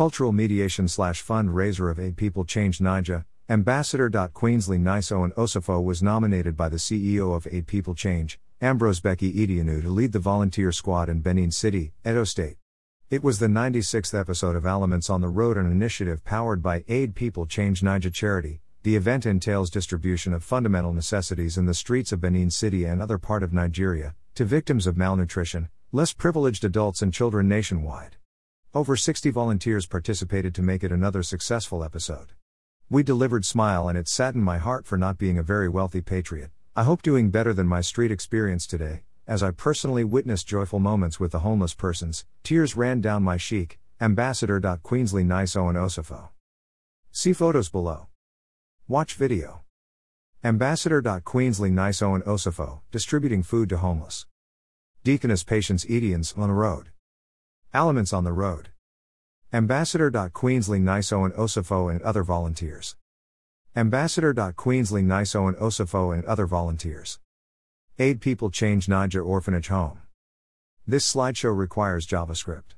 Cultural mediation slash fundraiser of Aid People Change Niger, Ambassador. Queensley Niso and Osifo was nominated by the CEO of Aid People Change, Ambrose Becky Edianu, to lead the volunteer squad in Benin City, Edo State. It was the 96th episode of Elements on the Road, an initiative powered by Aid People Change Niger Charity. The event entails distribution of fundamental necessities in the streets of Benin City and other part of Nigeria to victims of malnutrition, less privileged adults and children nationwide. Over 60 volunteers participated to make it another successful episode. We delivered Smile and it saddened my heart for not being a very wealthy patriot. I hope doing better than my street experience today, as I personally witnessed joyful moments with the homeless persons, tears ran down my cheek. Ambassador. Queensley Nice Owen Osifo. See photos below. Watch video. Ambassador. Queensley Nice Owen Osifo, distributing food to homeless. Deaconess Patience Edians on the road. Elements on the road. Ambassador. Queensley Niso and Osifo and other volunteers. Ambassador. Queensley Niso and Osifo and other volunteers. Aid People Change Niger Orphanage Home. This slideshow requires JavaScript.